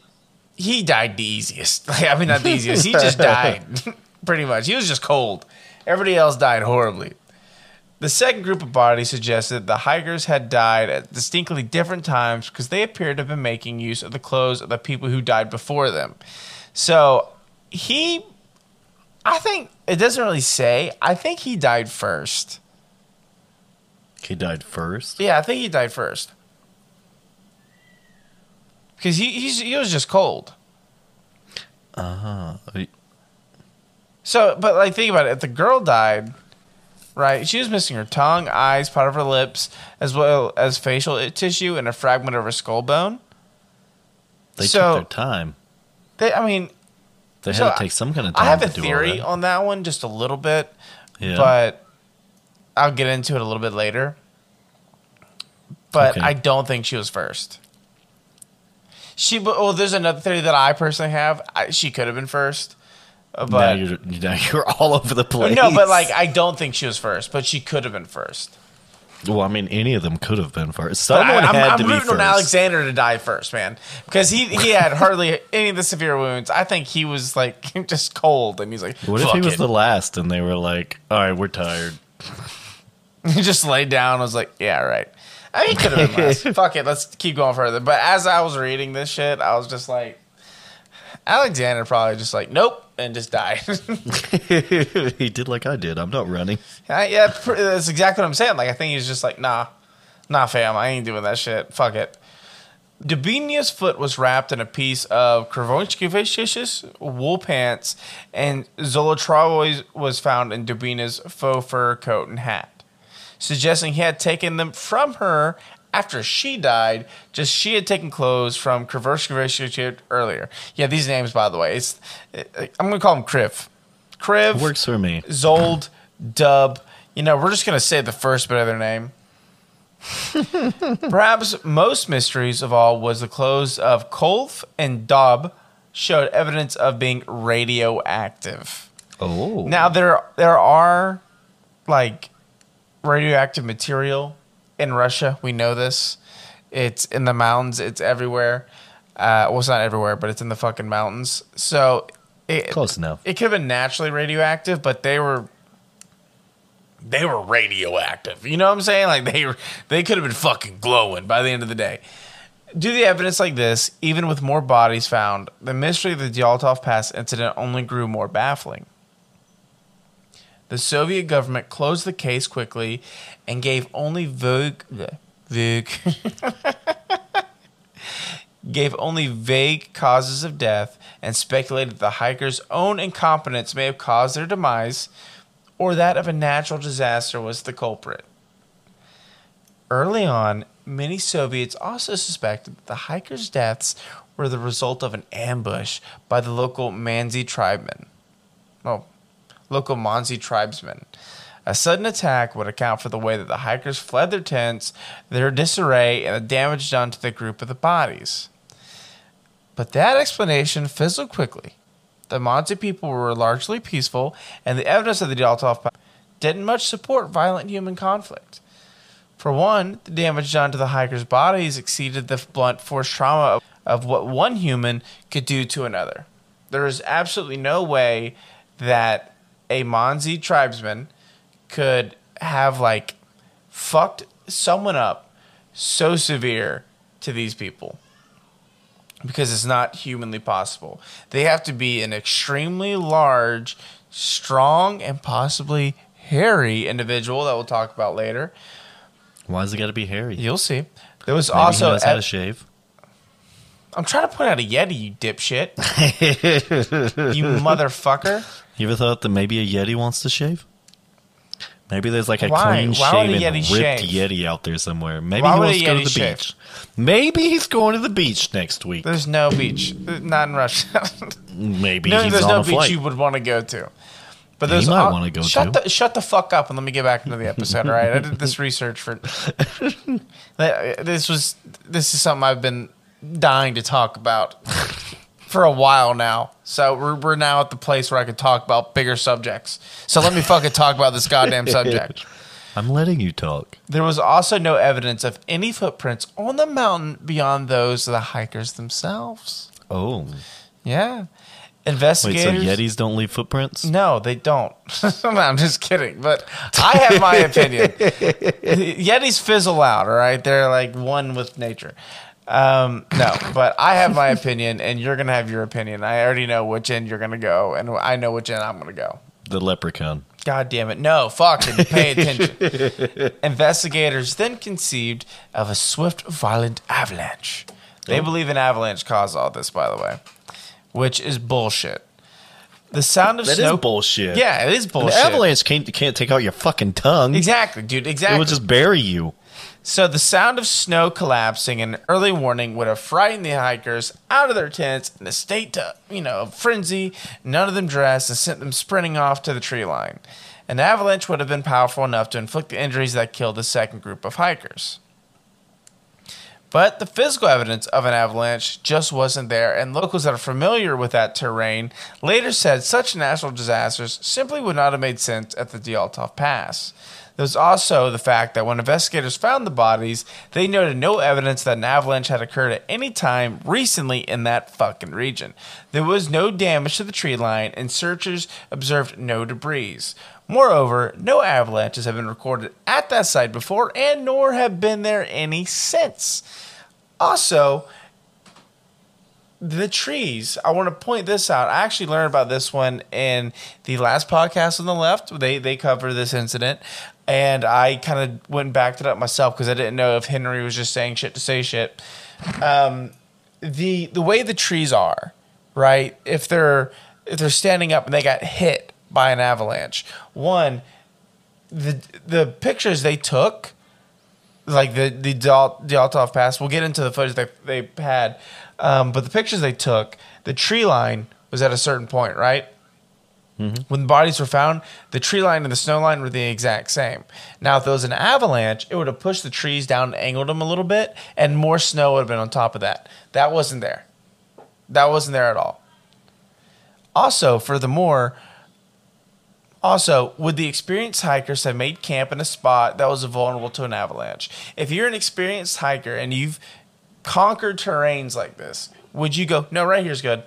Speaker 2: He died the easiest. Like, I mean, not the easiest. He just died pretty much. He was just cold. Everybody else died horribly. The second group of bodies suggested the hikers had died at distinctly different times because they appeared to have been making use of the clothes of the people who died before them. So he, I think it doesn't really say. I think he died first.
Speaker 1: He died first.
Speaker 2: Yeah, I think he died first because he he's, he was just cold.
Speaker 1: Uh huh.
Speaker 2: So, but like, think about it. If the girl died, right? She was missing her tongue, eyes, part of her lips, as well as facial tissue and a fragment of her skull bone.
Speaker 1: They
Speaker 2: So-
Speaker 1: took their time.
Speaker 2: They, I mean,
Speaker 1: They
Speaker 2: so
Speaker 1: had to take some kind of time.
Speaker 2: I have a theory on that one, just a little bit,
Speaker 1: Yeah.
Speaker 2: but I'll get into it a little bit later. But
Speaker 1: Okay.
Speaker 2: I don't think she was first. She, well, there's another theory that I personally have. I, she could have been first, uh,
Speaker 1: now you're now you're all over the place.
Speaker 2: no, but like I don't think she was first, but she could have been first.
Speaker 1: well, I mean, any of them could have been first.
Speaker 2: But
Speaker 1: Someone
Speaker 2: I, am
Speaker 1: had
Speaker 2: I'm
Speaker 1: to be
Speaker 2: rooting
Speaker 1: first.
Speaker 2: on Alexander to die first, man, because he he had hardly any of the severe wounds. I think he was like just cold, and he's like,
Speaker 1: What if he
Speaker 2: "Fuck
Speaker 1: was the last and they were like, "All right, we're tired."
Speaker 2: He just laid down. I was like, yeah, right. I mean, he could have been less. Fuck it. Let's keep going further. But as I was reading this shit, I was just like, Alexander probably just like, nope, and just died.
Speaker 1: he did like I did. I'm not running.
Speaker 2: I- yeah, that's exactly what I'm saying. Like, I think he's just like, nah, nah, fam, I ain't doing that shit. Fuck it. Dubinia's foot was wrapped in a piece of Kravonchkivish's wool pants, and Zolotrovois was found in Dubina's faux fur coat and hat, suggesting he had taken them from her after she died, just she had taken clothes from Kriv earlier. Yeah, these names, by the way, it's I'm gonna call them Kriv, Kriv
Speaker 1: Works for me.
Speaker 2: Zold, Dub. You know, we're just gonna say the first bit of their name. Perhaps most mysteries of all was the clothes of Kolf and Dob showed evidence of being radioactive.
Speaker 1: Oh.
Speaker 2: Now there there are like radioactive material in Russia. We know this. It's in the mountains. It's everywhere. Uh, well, it's not everywhere, but it's in the fucking mountains. So it,
Speaker 1: Close enough.
Speaker 2: it could have been naturally radioactive, but they were they were radioactive. You know what I'm saying? Like they were, they could have been fucking glowing by the end of the day. Due to the evidence like this, even with more bodies found, the mystery of the Dyaltov Pass incident only grew more baffling. The Soviet government closed the case quickly and gave only vague, vague gave only vague causes of death and speculated that the hikers' own incompetence may have caused their demise or that of a natural disaster was the culprit. Early on, many Soviets also suspected that the hikers' deaths were the result of an ambush by the local Manzi tribemen. Oh, local Manzi tribesmen. A sudden attack would account for the way that the hikers fled their tents, their disarray, and the damage done to the group of the bodies. But that explanation fizzled quickly. The Manzi people were largely peaceful, and the evidence of the Dyaltov Pass didn't much support violent human conflict. For one, the damage done to the hikers' bodies exceeded the blunt force trauma of, of what one human could do to another. There is absolutely no way that a Manzi tribesman could have like fucked someone up so severe to these people because it's not humanly possible. They have to be an extremely large, strong, and possibly hairy individual that we'll talk about later.
Speaker 1: Why's it got to be hairy?
Speaker 2: You'll see. There was
Speaker 1: Maybe
Speaker 2: also
Speaker 1: he knows how to shave.
Speaker 2: I'm trying to point out a Yeti, you dipshit. you motherfucker.
Speaker 1: You ever thought that maybe a Yeti wants to shave? Maybe there's like a
Speaker 2: Why?
Speaker 1: clean
Speaker 2: Why would a
Speaker 1: shaven,
Speaker 2: Yeti
Speaker 1: ripped
Speaker 2: shave?
Speaker 1: Yeti out there somewhere. Maybe
Speaker 2: Why
Speaker 1: he
Speaker 2: would a
Speaker 1: wants to go to
Speaker 2: Yeti
Speaker 1: the
Speaker 2: shave?
Speaker 1: beach. Maybe he's going to the beach next week.
Speaker 2: There's no beach. Not in Russia.
Speaker 1: Maybe
Speaker 2: no,
Speaker 1: he's
Speaker 2: there's
Speaker 1: on
Speaker 2: no
Speaker 1: a
Speaker 2: beach
Speaker 1: flight.
Speaker 2: you would want to go to. But
Speaker 1: He
Speaker 2: there's
Speaker 1: might
Speaker 2: al-
Speaker 1: wanna go
Speaker 2: shut
Speaker 1: to.
Speaker 2: The, shut the fuck up and let me get back into the episode. All right, I did this research for. this was this is something I've been dying to talk about for a while now. So we're we're now at the place where I could talk about bigger subjects. So let me fucking talk about this goddamn subject.
Speaker 1: I'm letting you talk.
Speaker 2: There was also no evidence of any footprints on the mountain beyond those of the hikers themselves.
Speaker 1: Oh.
Speaker 2: Yeah.
Speaker 1: Wait,
Speaker 2: Investigators.
Speaker 1: so Yetis don't leave footprints?
Speaker 2: No, they don't. no, I'm just kidding. But I have my opinion. Yetis fizzle out, all right? They're like one with nature. Um, no, but I have my opinion, and you're going to have your opinion. I already know which end you're going to go, and I know which end I'm going to go.
Speaker 1: The leprechaun.
Speaker 2: God damn it. No, fuck it. Pay attention. Investigators then conceived of a swift, violent avalanche. They
Speaker 1: Oh.
Speaker 2: believe an avalanche caused all this, by the way, which is bullshit. The sound of
Speaker 1: That is
Speaker 2: snow.
Speaker 1: bullshit.
Speaker 2: Yeah, it is
Speaker 1: An
Speaker 2: bullshit.
Speaker 1: avalanche can't can't take out your fucking tongue.
Speaker 2: Exactly, dude. Exactly.
Speaker 1: It would just bury you.
Speaker 2: So the sound of snow collapsing and early warning would have frightened the hikers out of their tents in a state to, you know, frenzy. None of them dressed and sent them sprinting off to the tree line. An avalanche would have been powerful enough to inflict the injuries that killed the second group of hikers. But the physical evidence of an avalanche just wasn't there, and locals that are familiar with that terrain later said such natural disasters simply would not have made sense at the Dyaltov Pass. There's also the fact that when investigators found the bodies, they noted no evidence that an avalanche had occurred at any time recently in that fucking region. There was no damage to the tree line, and searchers observed no debris. Moreover, no avalanches have been recorded at that site before, and nor have been there any since. Also, the trees. I want to point this out. I actually learned about this one in the last podcast on the left. They they cover this incident, and I kind of went and backed it up myself because I didn't know if Henry was just saying shit to say shit. Um, the the way the trees are, right? If they're if they're standing up and they got hit by an avalanche, one the the pictures they took like the the Dal- Dyaltov Pass. We'll get into the footage they they had, um, but the pictures they took, the tree line was at a certain point, right? Mm-hmm. When the bodies were found, the tree line and the snow line were the exact same. Now, if there was an avalanche, it would have pushed the trees down and angled them a little bit, and more snow would have been on top of that. That wasn't there. That wasn't there at all. Also, furthermore, also, would the experienced hikers have made camp in a spot that was vulnerable to an avalanche? If you're an experienced hiker and you've conquered terrains like this, would you go, no, right here's good,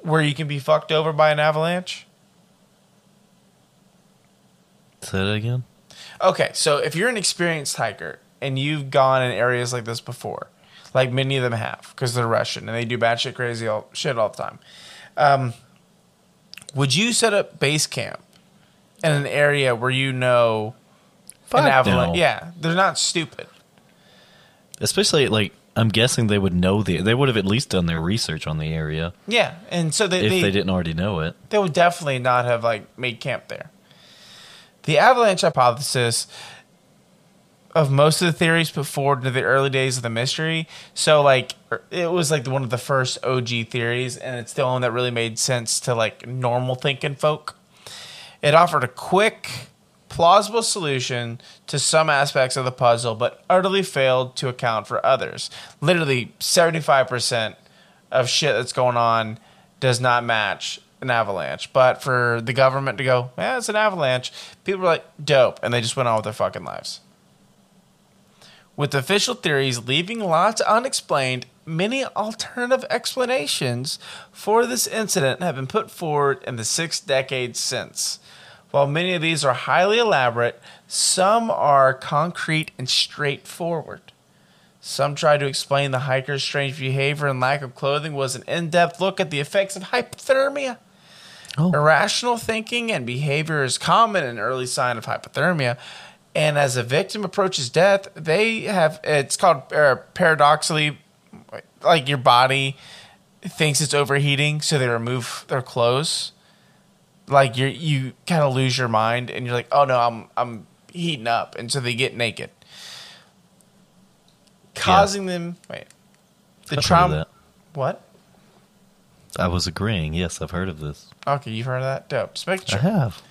Speaker 2: where you can be fucked over by an avalanche?
Speaker 1: Say that again.
Speaker 2: Okay, so if you're an experienced hiker and you've gone in areas like this before, like many of them have, because they're Russian and they do batshit crazy all, shit all the time, um, would you set up base camp in an area where you know
Speaker 1: Fuck
Speaker 2: an avalanche?
Speaker 1: no.
Speaker 2: Yeah, they're not stupid.
Speaker 1: Especially like I'm guessing they would know the. They would have at least done their research on the area
Speaker 2: Yeah, and so they
Speaker 1: if
Speaker 2: they,
Speaker 1: they didn't already know it.
Speaker 2: they would definitely not have like made camp there. The avalanche hypothesis of most of the theories put forward in the early days of the mystery. So like er, it was like one of the first OG theories, and it's the one that really made sense to like normal thinking folk. It offered a quick, plausible solution to some aspects of the puzzle, but utterly failed to account for others. Literally, seventy five percent of shit that's going on does not match an avalanche. But for the government to go, yeah, it's an avalanche, people were like, dope, and they just went on with their fucking lives. With official theories leaving lots unexplained, many alternative explanations for this incident have been put forward in the six decades since. While many of these are highly elaborate, some are concrete and straightforward. Some try to explain the hiker's strange behavior and lack of clothing was an in depth look at the effects of hypothermia.
Speaker 1: Oh.
Speaker 2: Irrational thinking and behavior is common in early sign of hypothermia. And as a victim approaches death, they have it's called uh, paradoxically, like your body thinks it's overheating, so they remove their clothes. Like you you kind of lose your mind, and you're like, oh no, I'm I'm heating up, and so they get naked, causing them wait the
Speaker 1: I've heard of
Speaker 2: trauma. What?
Speaker 1: I was agreeing. Yes, I've heard of this.
Speaker 2: Okay, you've heard of that. Dope. Just making
Speaker 1: I have.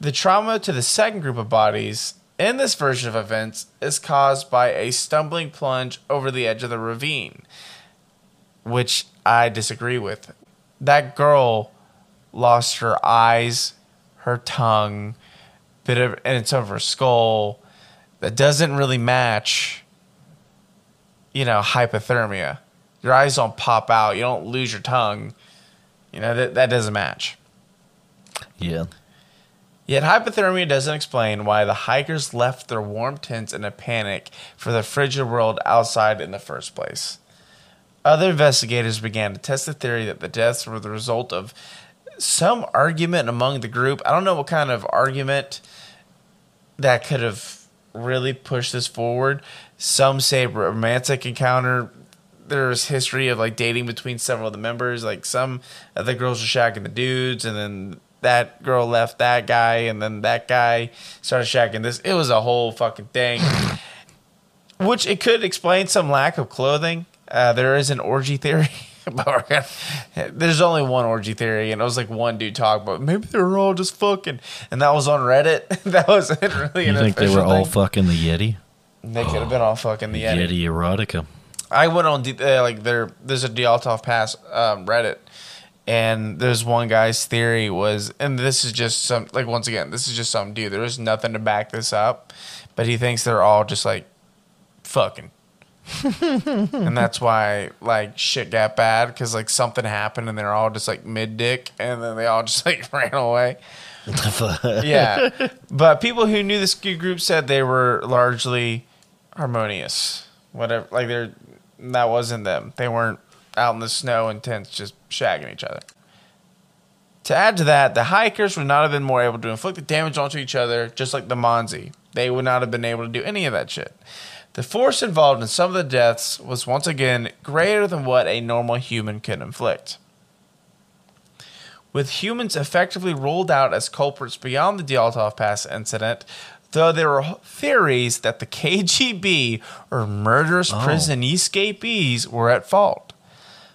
Speaker 2: The trauma to the second group of bodies in this version of events is caused by a stumbling plunge over the edge of the ravine, which I disagree with. That girl lost her eyes, her tongue, bit of, and it's over her skull. That doesn't really match, you know, hypothermia. Your eyes don't pop out. You don't lose your tongue. You know, that, that doesn't match.
Speaker 1: Yeah.
Speaker 2: Yet hypothermia doesn't explain why the hikers left their warm tents in a panic for the frigid world outside in the first place. Other investigators began to test the theory that the deaths were the result of some argument among the group. I don't know what kind of argument that could have really pushed this forward. Some say romantic encounter. There's history of like dating between several of the members. Like some of the girls were shacking the dudes, and then that girl left that guy, and then that guy started shacking this. It was a whole fucking thing. Which it could explain some lack of clothing. Uh, there is an orgy theory. gonna- There's only one orgy theory, and it was like one dude talk, but maybe they were all just fucking, and that was on Reddit. that wasn't really
Speaker 1: You think they were
Speaker 2: official
Speaker 1: all fucking the Yeti?
Speaker 2: They could have been all fucking the Yeti.
Speaker 1: Yeti erotica.
Speaker 2: I went on uh, like there. There's a Dyaltov Pass um, Reddit, and there's one guy's theory was, and this is just some like once again, this is just some dude. There is nothing to back this up, but he thinks they're all just like fucking. and that's why like shit got bad because like something happened and they're all just like mid dick and then they all just like ran away yeah. But people who knew this group said they were largely harmonious. Whatever, like they're that wasn't them. They weren't out in the snow in tents just shagging each other. To add to that, the hikers would not have been more able to inflict the damage onto each other, just like the Mansi. They would not have been able to do any of that shit. The force involved in some of the deaths was once again greater than what a normal human could inflict. With humans effectively ruled out as culprits beyond the Dyaltov Pass incident, though there were theories that the KGB or murderous
Speaker 1: Oh.
Speaker 2: prison escapees were at fault.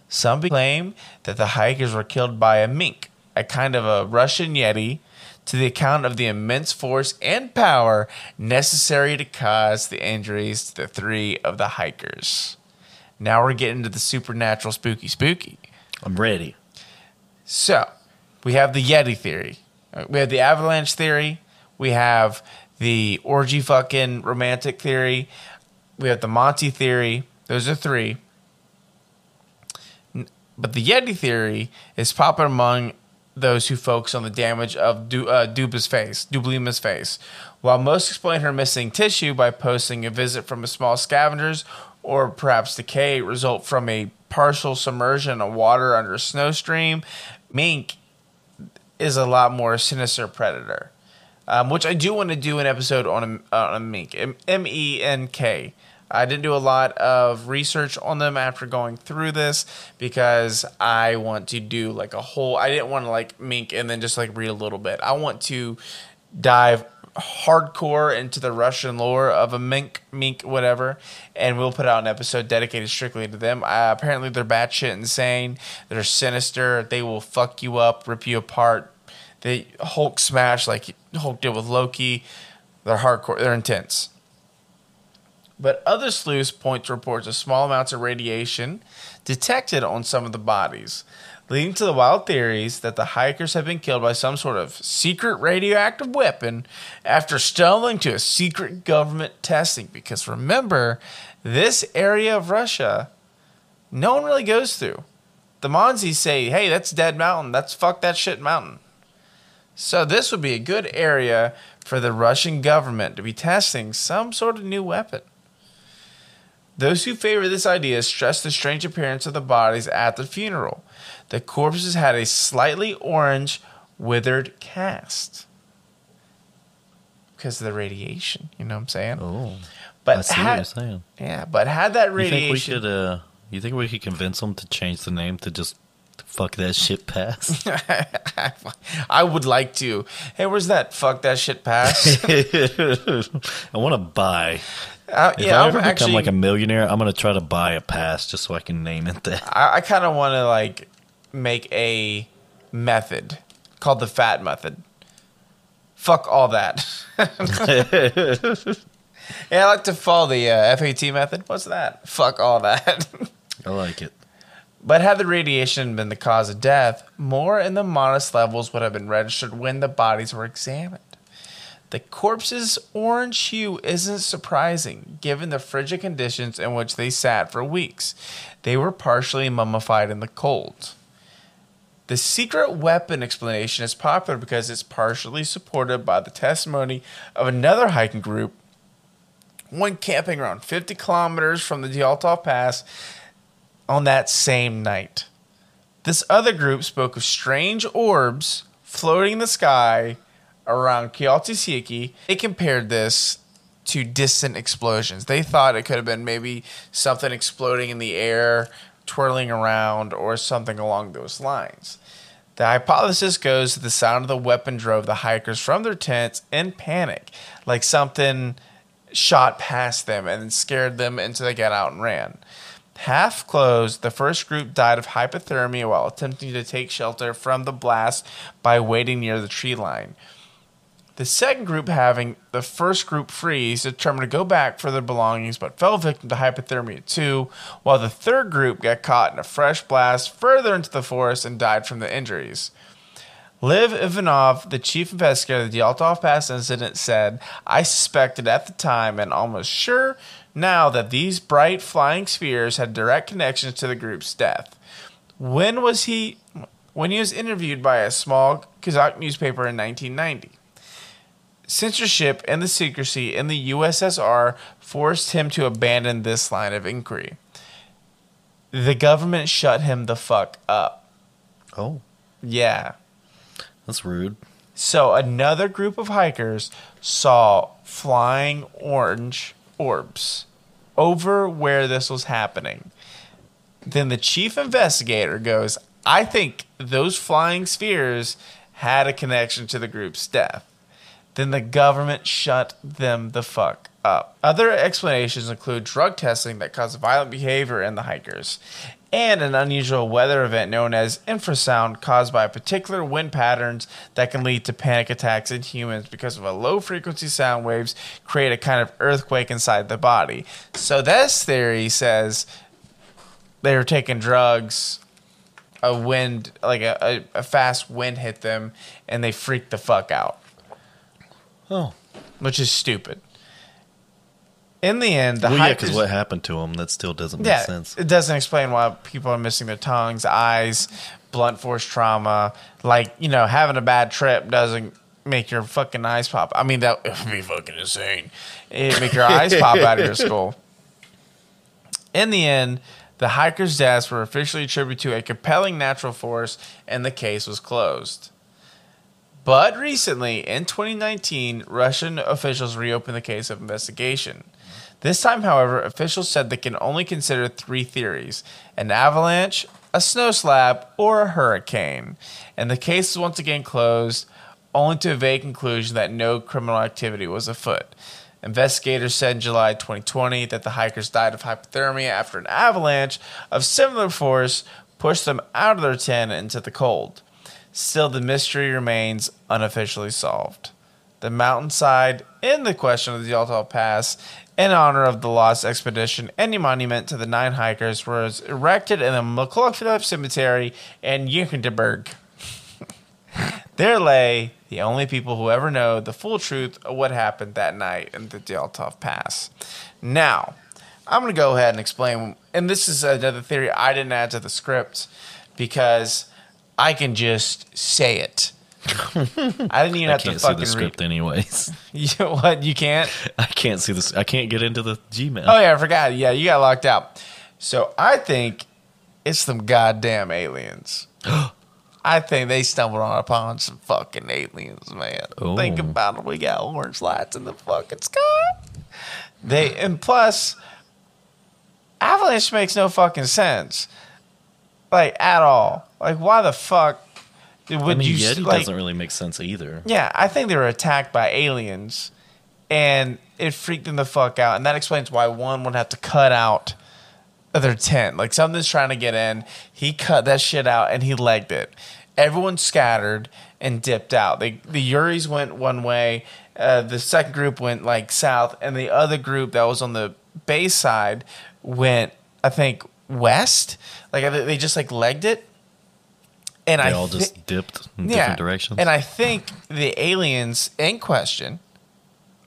Speaker 2: Some claim that the hikers were killed by a menk, a kind of a Russian Yeti, to the account of the immense force and power necessary to cause the injuries to the three of the hikers. Now we're getting to the supernatural spooky spooky.
Speaker 1: I'm ready.
Speaker 2: So, we have the Yeti theory. Uh, We have the avalanche theory. We have the orgy fucking romantic theory. We have the Monty theory. Those are three. But the Yeti theory is popular among those who focus on the damage of du- uh, Duba's face, Dublima's face, while most explain her missing tissue by posting a visit from a small scavengers or perhaps decay result from a partial submersion of water under a snow stream. Menk is a lot more sinister predator, um, which I do want to do an episode on a, on a menk, M E N K. I didn't do a lot of research on them after going through this because I want to do like a whole. I didn't want to like menk and then just like read a little bit. I want to dive hardcore into the Russian lore of a menk, mink, whatever, and we'll put out an episode dedicated strictly to them. Uh, apparently, they're batshit insane. They're sinister. They will fuck you up, rip you apart. They Hulk smash like Hulk did with Loki. They're hardcore. They're intense. But other sleuths point to reports of small amounts of radiation detected on some of the bodies, leading to the wild theories that the hikers have been killed by some sort of secret radioactive weapon after stumbling to a secret government testing. Because remember, this area of Russia, no one really goes through. The Mansis say, hey, that's Dead Mountain. That's fuck that shit mountain. So this would be a good area for the Russian government to be testing some sort of new weapon. Those who favor this idea stress the strange appearance of the bodies at the funeral. The corpses had a slightly orange, withered cast. Because of the radiation, you know what I'm saying?
Speaker 1: Oh,
Speaker 2: but
Speaker 1: I see
Speaker 2: had,
Speaker 1: what you're saying.
Speaker 2: yeah, but had that
Speaker 1: You think we
Speaker 2: radiation,
Speaker 1: could? Uh, you think we could convince them to change the name to just fuck that shit pass?
Speaker 2: I would like to. Hey, where's that fuck that shit pass?
Speaker 1: I want to buy.
Speaker 2: uh,
Speaker 1: If
Speaker 2: yeah,
Speaker 1: I
Speaker 2: I'm
Speaker 1: ever become
Speaker 2: actually.
Speaker 1: like a millionaire, I'm gonna try to buy a pass just so I can name it that.
Speaker 2: I, I kind of want to like make a method called the fat method. Fuck all that. yeah, I like to follow the uh, FAT method. What's that? Fuck all that.
Speaker 1: I like it.
Speaker 2: But had the radiation been the cause of death, more in the modest levels would have been registered when the bodies were examined. The corpse's orange hue isn't surprising given the frigid conditions in which they sat for weeks. They were partially mummified in the cold. The secret weapon explanation is popular because it's partially supported by the testimony of another hiking group, one camping around 50 kilometers from the Dyaltov Pass on that same night. This other group spoke of strange orbs floating in the sky around Kyotisiki. They compared this to distant explosions. They thought it could have been maybe something exploding in the air, twirling around, or something along those lines. The hypothesis goes that the sound of the weapon drove the hikers from their tents in panic, like something shot past them and scared them until they got out and ran. Half closed, the first group died of hypothermia while attempting to take shelter from the blast by waiting near the tree line. The second group, having the first group freeze, determined to go back for their belongings but fell victim to hypothermia too, while the third group got caught in a fresh blast further into the forest and died from the injuries. Lev Ivanov, the chief investigator of the Dyaltov Pass incident, said, I suspected at the time and almost sure now that these bright flying spheres had direct connections to the group's death. When was he when he was interviewed by a small Kazakh newspaper in 1990? Censorship and the secrecy in the USSR forced him to abandon this line of inquiry. The government shut him the fuck up.
Speaker 1: Oh,
Speaker 2: Yeah.
Speaker 1: that's rude.
Speaker 2: So another group of hikers saw flying orange orbs over where this was happening. Then the chief investigator goes, I think those flying spheres had a connection to the group's death. then the government shut them the fuck up. Other explanations include drug testing that caused violent behavior in the hikers, and an unusual weather event known as infrasound caused by particular wind patterns that can lead to panic attacks in humans because of a low frequency sound waves create a kind of earthquake inside the body. So this theory says they were taking drugs a wind like a, a, a fast wind hit them and they freaked the fuck out.
Speaker 1: Oh,
Speaker 2: which is stupid in the end the
Speaker 1: well, yeah, because what happened to him? That still doesn't make
Speaker 2: yeah,
Speaker 1: sense.
Speaker 2: it doesn't explain why people are missing their tongues eyes blunt force trauma like you know having a bad trip doesn't make your fucking eyes pop i mean that would be fucking insane it make your eyes pop out of your skull in the end the hikers' deaths were officially attributed to a compelling natural force, and the case was closed. But recently, in 2019, Russian officials reopened the case of investigation. This time, however, officials said they can only consider three theories an avalanche, a snow slab, or a hurricane. And the case is once again closed, only to a vague conclusion that no criminal activity was afoot. Investigators said in July 2020 that the hikers died of hypothermia after an avalanche of similar force pushed them out of their tent into the cold. Still, the mystery remains unofficially solved. The mountainside in the question of the Dyaltov Pass, in honor of the lost expedition, any monument to the nine hikers was erected in the McCulloch Cemetery in Yekaterinburg. There lay the only people who ever know the full truth of what happened that night in the Dyaltov Pass. Now, I'm going to go ahead and explain, and this is another theory I didn't add to the script because I can just say it. I didn't even
Speaker 1: I
Speaker 2: have to
Speaker 1: can't see
Speaker 2: fucking
Speaker 1: the script anyways.
Speaker 2: read. You, what? You can't?
Speaker 1: I can't see this. I can't get into the Gmail.
Speaker 2: Oh, yeah, I forgot. Yeah, you got locked out. So I think it's some goddamn aliens. I think they stumbled on upon some fucking aliens, man.
Speaker 1: Oh.
Speaker 2: Think about it. We got orange lights in the fucking sky. They and plus, avalanche makes no fucking sense, like at all. Like, why the fuck would
Speaker 1: I mean,
Speaker 2: you
Speaker 1: Yeti
Speaker 2: like?
Speaker 1: doesn't really make sense either.
Speaker 2: Yeah, I think they were attacked by aliens, and it freaked them the fuck out, and that explains why one would have to cut out their tent. Like something's trying to get in, he cut that shit out and he legged it. Everyone scattered and dipped out. They, the Uris went one way, uh, the second group went like south, and the other group that was on the base side went, I think, west. Like they just like legged it. And
Speaker 1: They
Speaker 2: I
Speaker 1: all
Speaker 2: thi-
Speaker 1: just dipped in different directions.
Speaker 2: and I think the aliens in question,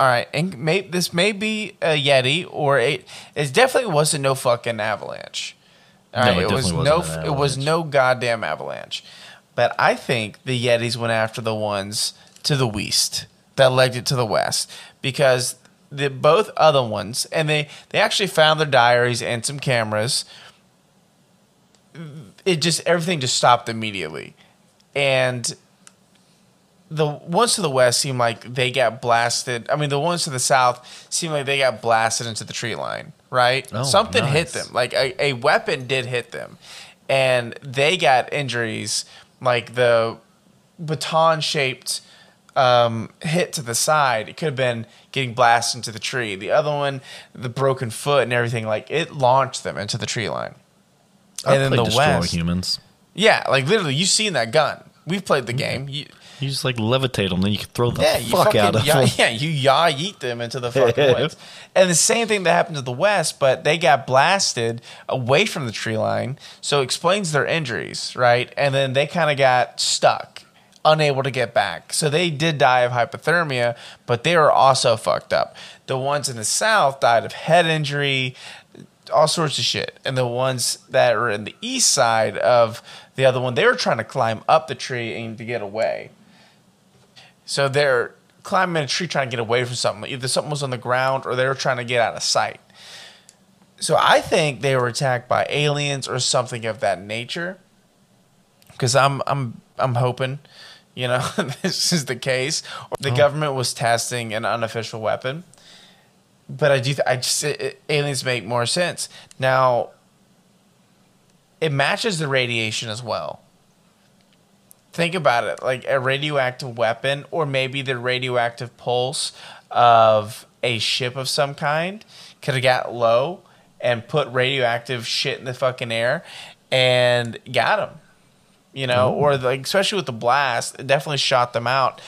Speaker 2: all right, and may, this may be a Yeti or a, it definitely wasn't no fucking avalanche. All
Speaker 1: No,
Speaker 2: right,
Speaker 1: it
Speaker 2: it, was no, it was no goddamn avalanche. But I think the Yetis went after the ones to the west that legged it to the west because the both other ones, and they they actually found their diaries and some cameras. It just everything just stopped immediately, and the ones to the west seem like they got blasted. I mean, the ones to the south seem like they got blasted into the tree line, right?
Speaker 1: Oh,
Speaker 2: Something hit them. Like a, a weapon did hit them. And they got injuries like the baton shaped um, hit to the side. It could have been getting blasted into the tree. The other one, the broken foot and everything, like it launched them into the tree line.
Speaker 1: I
Speaker 2: And then
Speaker 1: played
Speaker 2: the
Speaker 1: Destroy
Speaker 2: west.
Speaker 1: Humans.
Speaker 2: Yeah, like literally, you've seen that gun. We've played the game. You,
Speaker 1: You just like levitate them, then you can throw the
Speaker 2: yeah,
Speaker 1: fuck
Speaker 2: fucking,
Speaker 1: out of
Speaker 2: ya-
Speaker 1: them.
Speaker 2: yeah, you yah yeet them into the fucking woods. And the same thing that happened to the West, but they got blasted away from the tree line, so it explains their injuries, right? And then they kind of got stuck, unable to get back. So they did die of hypothermia, but they were also fucked up. The ones in the South died of head injury, all sorts of shit. And the ones that are in the east side of the other one, they were trying to climb up the tree and to get away. So they're climbing a tree trying to get away from something. Either something was on the ground or they were trying to get out of sight. So I think they were attacked by aliens or something of that nature. Because I'm I'm I'm hoping, you know, this is the case. Or the uh-huh. government was testing an unofficial weapon. But I do th- I just it, it- aliens make more sense. Now it matches the radiation as well. think about it like a radioactive weapon or maybe the radioactive pulse of a ship of some kind could have got low and put radioactive shit in the fucking air and got them you know or like especially with the blast it definitely shot them out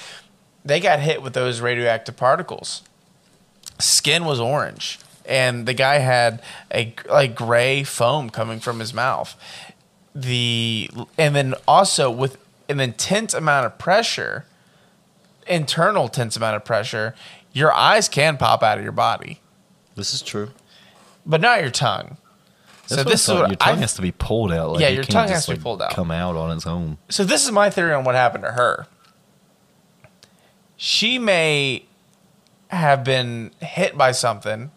Speaker 2: they got hit with those radioactive particles skin was orange and the guy had a like gray foam coming from his mouth the and then also with an intense amount of pressure internal tense amount of pressure your eyes can pop out of your body
Speaker 1: This is true.
Speaker 2: but not your tongue
Speaker 1: That's
Speaker 2: so this is what
Speaker 1: your tongue
Speaker 2: I,
Speaker 1: has to be pulled out. Like
Speaker 2: Yeah, your
Speaker 1: can't
Speaker 2: tongue has to be pulled out.
Speaker 1: Come out on its own.
Speaker 2: so this is my theory on what happened to her she may have been hit by something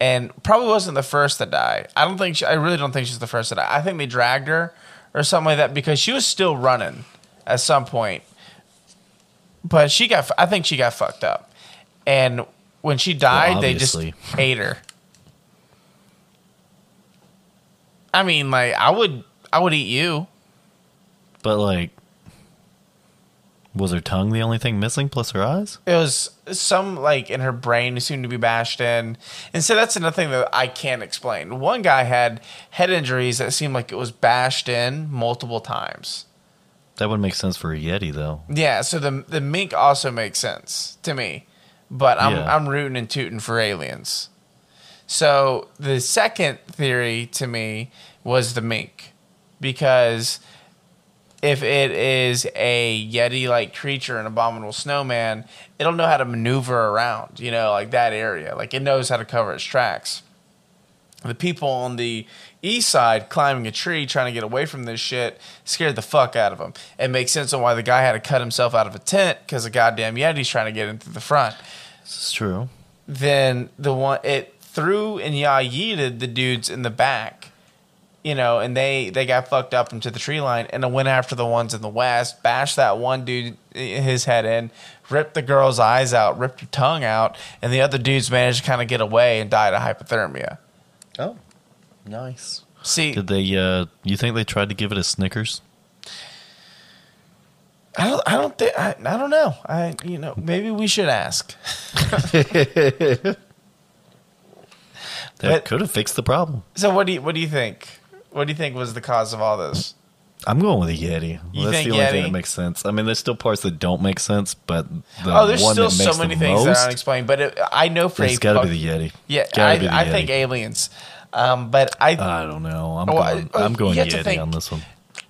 Speaker 2: and probably wasn't the first to die. I don't think she, I really don't think she's the first to die. I think they dragged her or something like that because she was still running at some point. But she got I think she got fucked up. And when she died,
Speaker 1: Well,
Speaker 2: they just ate her. I mean, like I would I would eat you.
Speaker 1: But like, was her tongue the only thing missing plus her eyes?
Speaker 2: it was some like in her brain seemed to be bashed in and so that's another thing that i can't explain one guy had head injuries that seemed like it was bashed in multiple times
Speaker 1: That would make sense for a yeti, though.
Speaker 2: yeah so the the menk also makes sense to me but i'm
Speaker 1: Yeah.
Speaker 2: i'm rooting and tooting for aliens so the second theory to me was the menk because if it is a yeti like creature an abominable snowman it'll know how to maneuver around you know like that area. Like it knows how to cover its tracks. The people on the east side climbing a tree trying to get away from this shit scared the fuck out of them it makes sense on why the guy had to cut himself out of a tent because a goddamn yeti's trying to get into the front.
Speaker 1: This is true.
Speaker 2: then the one it threw and yeah yeeted the dudes in the back you know and they they got fucked up into the tree line and it went after the ones in the west bashed that one dude his head in ripped the girl's eyes out ripped her tongue out and the other dudes managed to kind of get away and died of hypothermia
Speaker 1: Oh, nice.
Speaker 2: see
Speaker 1: Did they? uh You think they tried to give it a Snickers?
Speaker 2: i don't i don't think I, I don't know i you know maybe we should ask
Speaker 1: That
Speaker 2: But-
Speaker 1: could have fixed the problem.
Speaker 2: so what do you what do you think what do you think was the cause of all this
Speaker 1: I'm going with a Yeti.
Speaker 2: You
Speaker 1: That's the only
Speaker 2: Yeti?
Speaker 1: thing that makes sense. I mean, there's still parts that don't make sense, but the
Speaker 2: oh there's
Speaker 1: one
Speaker 2: still
Speaker 1: that
Speaker 2: so many
Speaker 1: the
Speaker 2: things that
Speaker 1: most,
Speaker 2: are unexplained but it, i know for
Speaker 1: It's
Speaker 2: a
Speaker 1: got to be the Yeti.
Speaker 2: Yeah, I,
Speaker 1: the
Speaker 2: I
Speaker 1: Yeti.
Speaker 2: think aliens. Um, but I
Speaker 1: I don't know. I'm
Speaker 2: Well,
Speaker 1: going.
Speaker 2: I-
Speaker 1: I'm going
Speaker 2: you have to
Speaker 1: Yeti on this one.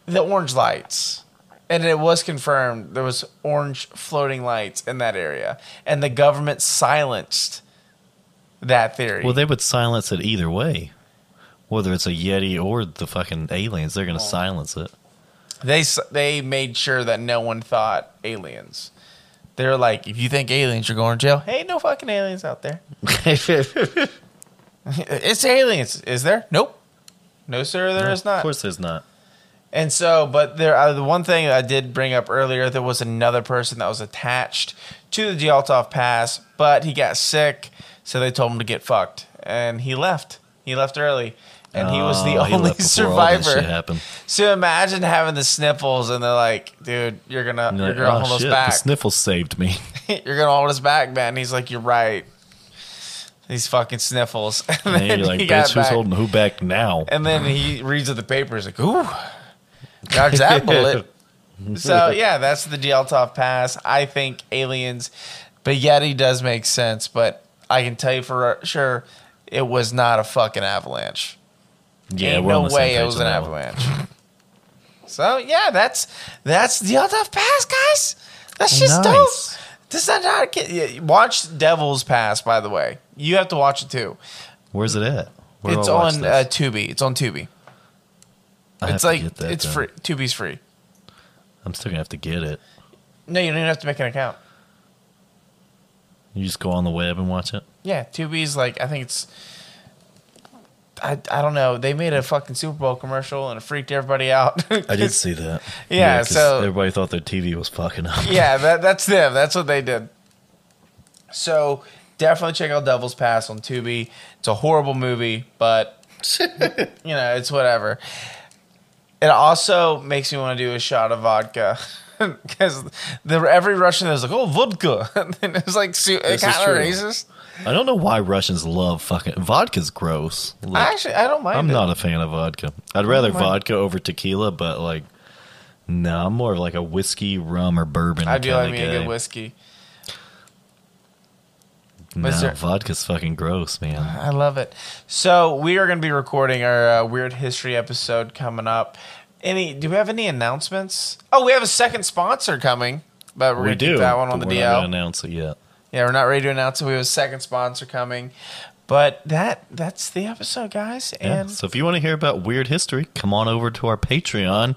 Speaker 2: the orange lights, and it was confirmed there was orange floating lights in that area, and the government silenced that theory.
Speaker 1: Well, they would silence it either way. Whether it's a Yeti or the fucking aliens, they're going to silence it.
Speaker 2: they s- they made sure that no one thought aliens. They're like, if you think aliens, you're going to jail. Hey, no fucking aliens out there. it's aliens. Is there? Nope. No, sir, there is not.
Speaker 1: Of course, there's not.
Speaker 2: And so, but there, uh, the one thing I did bring up earlier, there was another person that was attached to the Dyaltov Pass, but he got sick, so they told him to get fucked, and he left. He left early, and he was the
Speaker 1: Oh, he
Speaker 2: only
Speaker 1: left before all this shit
Speaker 2: survivor.
Speaker 1: happened.
Speaker 2: So imagine having the sniffles, and they're like, "Dude, you're gonna,
Speaker 1: And
Speaker 2: you're
Speaker 1: like,
Speaker 2: gonna
Speaker 1: oh,
Speaker 2: hold
Speaker 1: shit,
Speaker 2: us back.
Speaker 1: The sniffles saved me.
Speaker 2: you're gonna hold us back, man." He's like, "You're right." These fucking sniffles. And
Speaker 1: And
Speaker 2: then
Speaker 1: you're like,
Speaker 2: he got
Speaker 1: bitch, who's
Speaker 2: back.
Speaker 1: holding who back now?
Speaker 2: And then he reads the papers like, ooh, dodge that bullet. so yeah, that's the DL pass. I think aliens, but Yeti does make sense. But I can tell you for sure, it was not a fucking avalanche.
Speaker 1: Yeah,
Speaker 2: Ain't no
Speaker 1: the
Speaker 2: way it was an avalanche. so yeah, that's that's DL pass, guys. That's just dope.
Speaker 1: Nice.
Speaker 2: Does that not get? yeah, Watch Devil's Pass, by the way. You have to watch it too.
Speaker 1: Where's it at? Where
Speaker 2: it's on uh, Tubi. It's on Tubi.
Speaker 1: I
Speaker 2: It's like
Speaker 1: get that
Speaker 2: it's
Speaker 1: then.
Speaker 2: free. Tubi's free.
Speaker 1: I'm still gonna have to get it.
Speaker 2: No, you don't even have to make an account.
Speaker 1: You just go on the web and watch it.
Speaker 2: Yeah, Tubi's like I think it's. I, I don't know. They made a fucking Super Bowl commercial and it freaked everybody out.
Speaker 1: I did see that.
Speaker 2: Yeah, so-
Speaker 1: everybody thought their TV was fucking up.
Speaker 2: yeah, that, that's them. That's what they did. So definitely check out Devil's Pass on Tubi. It's a horrible movie, but you know it's whatever. It also makes me want to do a shot of vodka. Because every Russian is like, oh, vodka. and it's like, su- kind of racist.
Speaker 1: I don't know why Russians love fucking vodka's gross. Like,
Speaker 2: Actually, I don't mind
Speaker 1: I'm
Speaker 2: it.
Speaker 1: not a fan of vodka. I'd rather vodka over tequila, but like, no, I'm more of like a whiskey, rum, or bourbon.
Speaker 2: I do like me a good whiskey.
Speaker 1: No,
Speaker 2: there-
Speaker 1: vodka's fucking gross, man.
Speaker 2: I love it. So we are going to be recording our uh, weird history episode coming up. Any? Do we have any announcements? Oh, we have a second sponsor coming, but we're
Speaker 1: we
Speaker 2: going to
Speaker 1: do.
Speaker 2: keep that one on the
Speaker 1: we're not announce it yet.
Speaker 2: Yeah, we're not ready to announce it. We have a second sponsor coming, but that that's the episode, guys.
Speaker 1: Yeah.
Speaker 2: And
Speaker 1: So if you want to hear about weird history, come on over to our Patreon,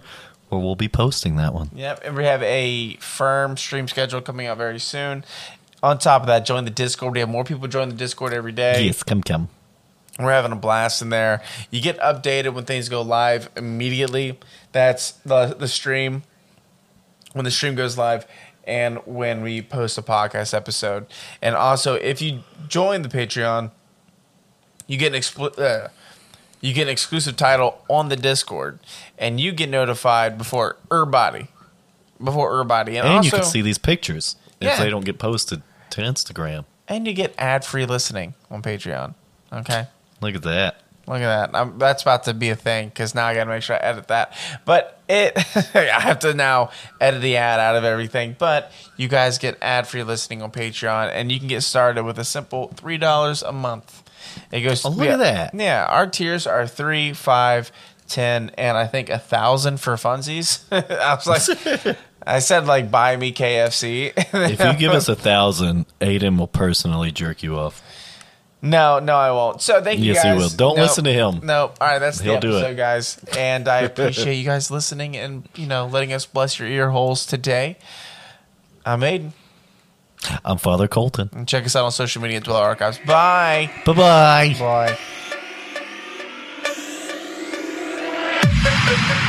Speaker 1: where we'll be posting that one.
Speaker 2: Yep, and we have a firm stream schedule coming out very soon. On top of that, join the Discord. We have more people join the Discord every day.
Speaker 1: Yes, come, come.
Speaker 2: We're having a blast in there. You get updated when things go live immediately. That's the the stream when the stream goes live and when we post a podcast episode. And also, if you join the Patreon, you get an expl- uh, you get an exclusive title on the Discord, and you get notified before everybody, before everybody, and,
Speaker 1: And
Speaker 2: also
Speaker 1: you can see these pictures
Speaker 2: Yeah.
Speaker 1: if they don't get posted to Instagram.
Speaker 2: and you get ad free listening on Patreon. Okay.
Speaker 1: Look at that.
Speaker 2: Look at that. I'm, that's about to be a thing because now I got to make sure I edit that. But it, I have to now edit the ad out of everything. But you guys get ad free listening on Patreon, and you can get started with a simple three dollars a month. It goes.
Speaker 1: Oh, look
Speaker 2: yeah,
Speaker 1: at that.
Speaker 2: Yeah, our tiers are three, five, ten, and I think a thousand for funsies. I was like, I said like buy me KFC.
Speaker 1: If you give us a thousand, Aiden will personally jerk you off.
Speaker 2: No, no, I won't. So thank you
Speaker 1: Yes, he
Speaker 2: guys.
Speaker 1: will. Don't
Speaker 2: No,
Speaker 1: listen to him.
Speaker 2: No, all right, that's
Speaker 1: He'll
Speaker 2: the
Speaker 1: do it.
Speaker 2: episode, guys. And I appreciate you guys listening and you know letting us bless your ear holes today. I'm Aiden.
Speaker 1: I'm Father Colton.
Speaker 2: And check us out on social media at Dweller Archives. Bye.
Speaker 1: Bye bye.
Speaker 2: Bye.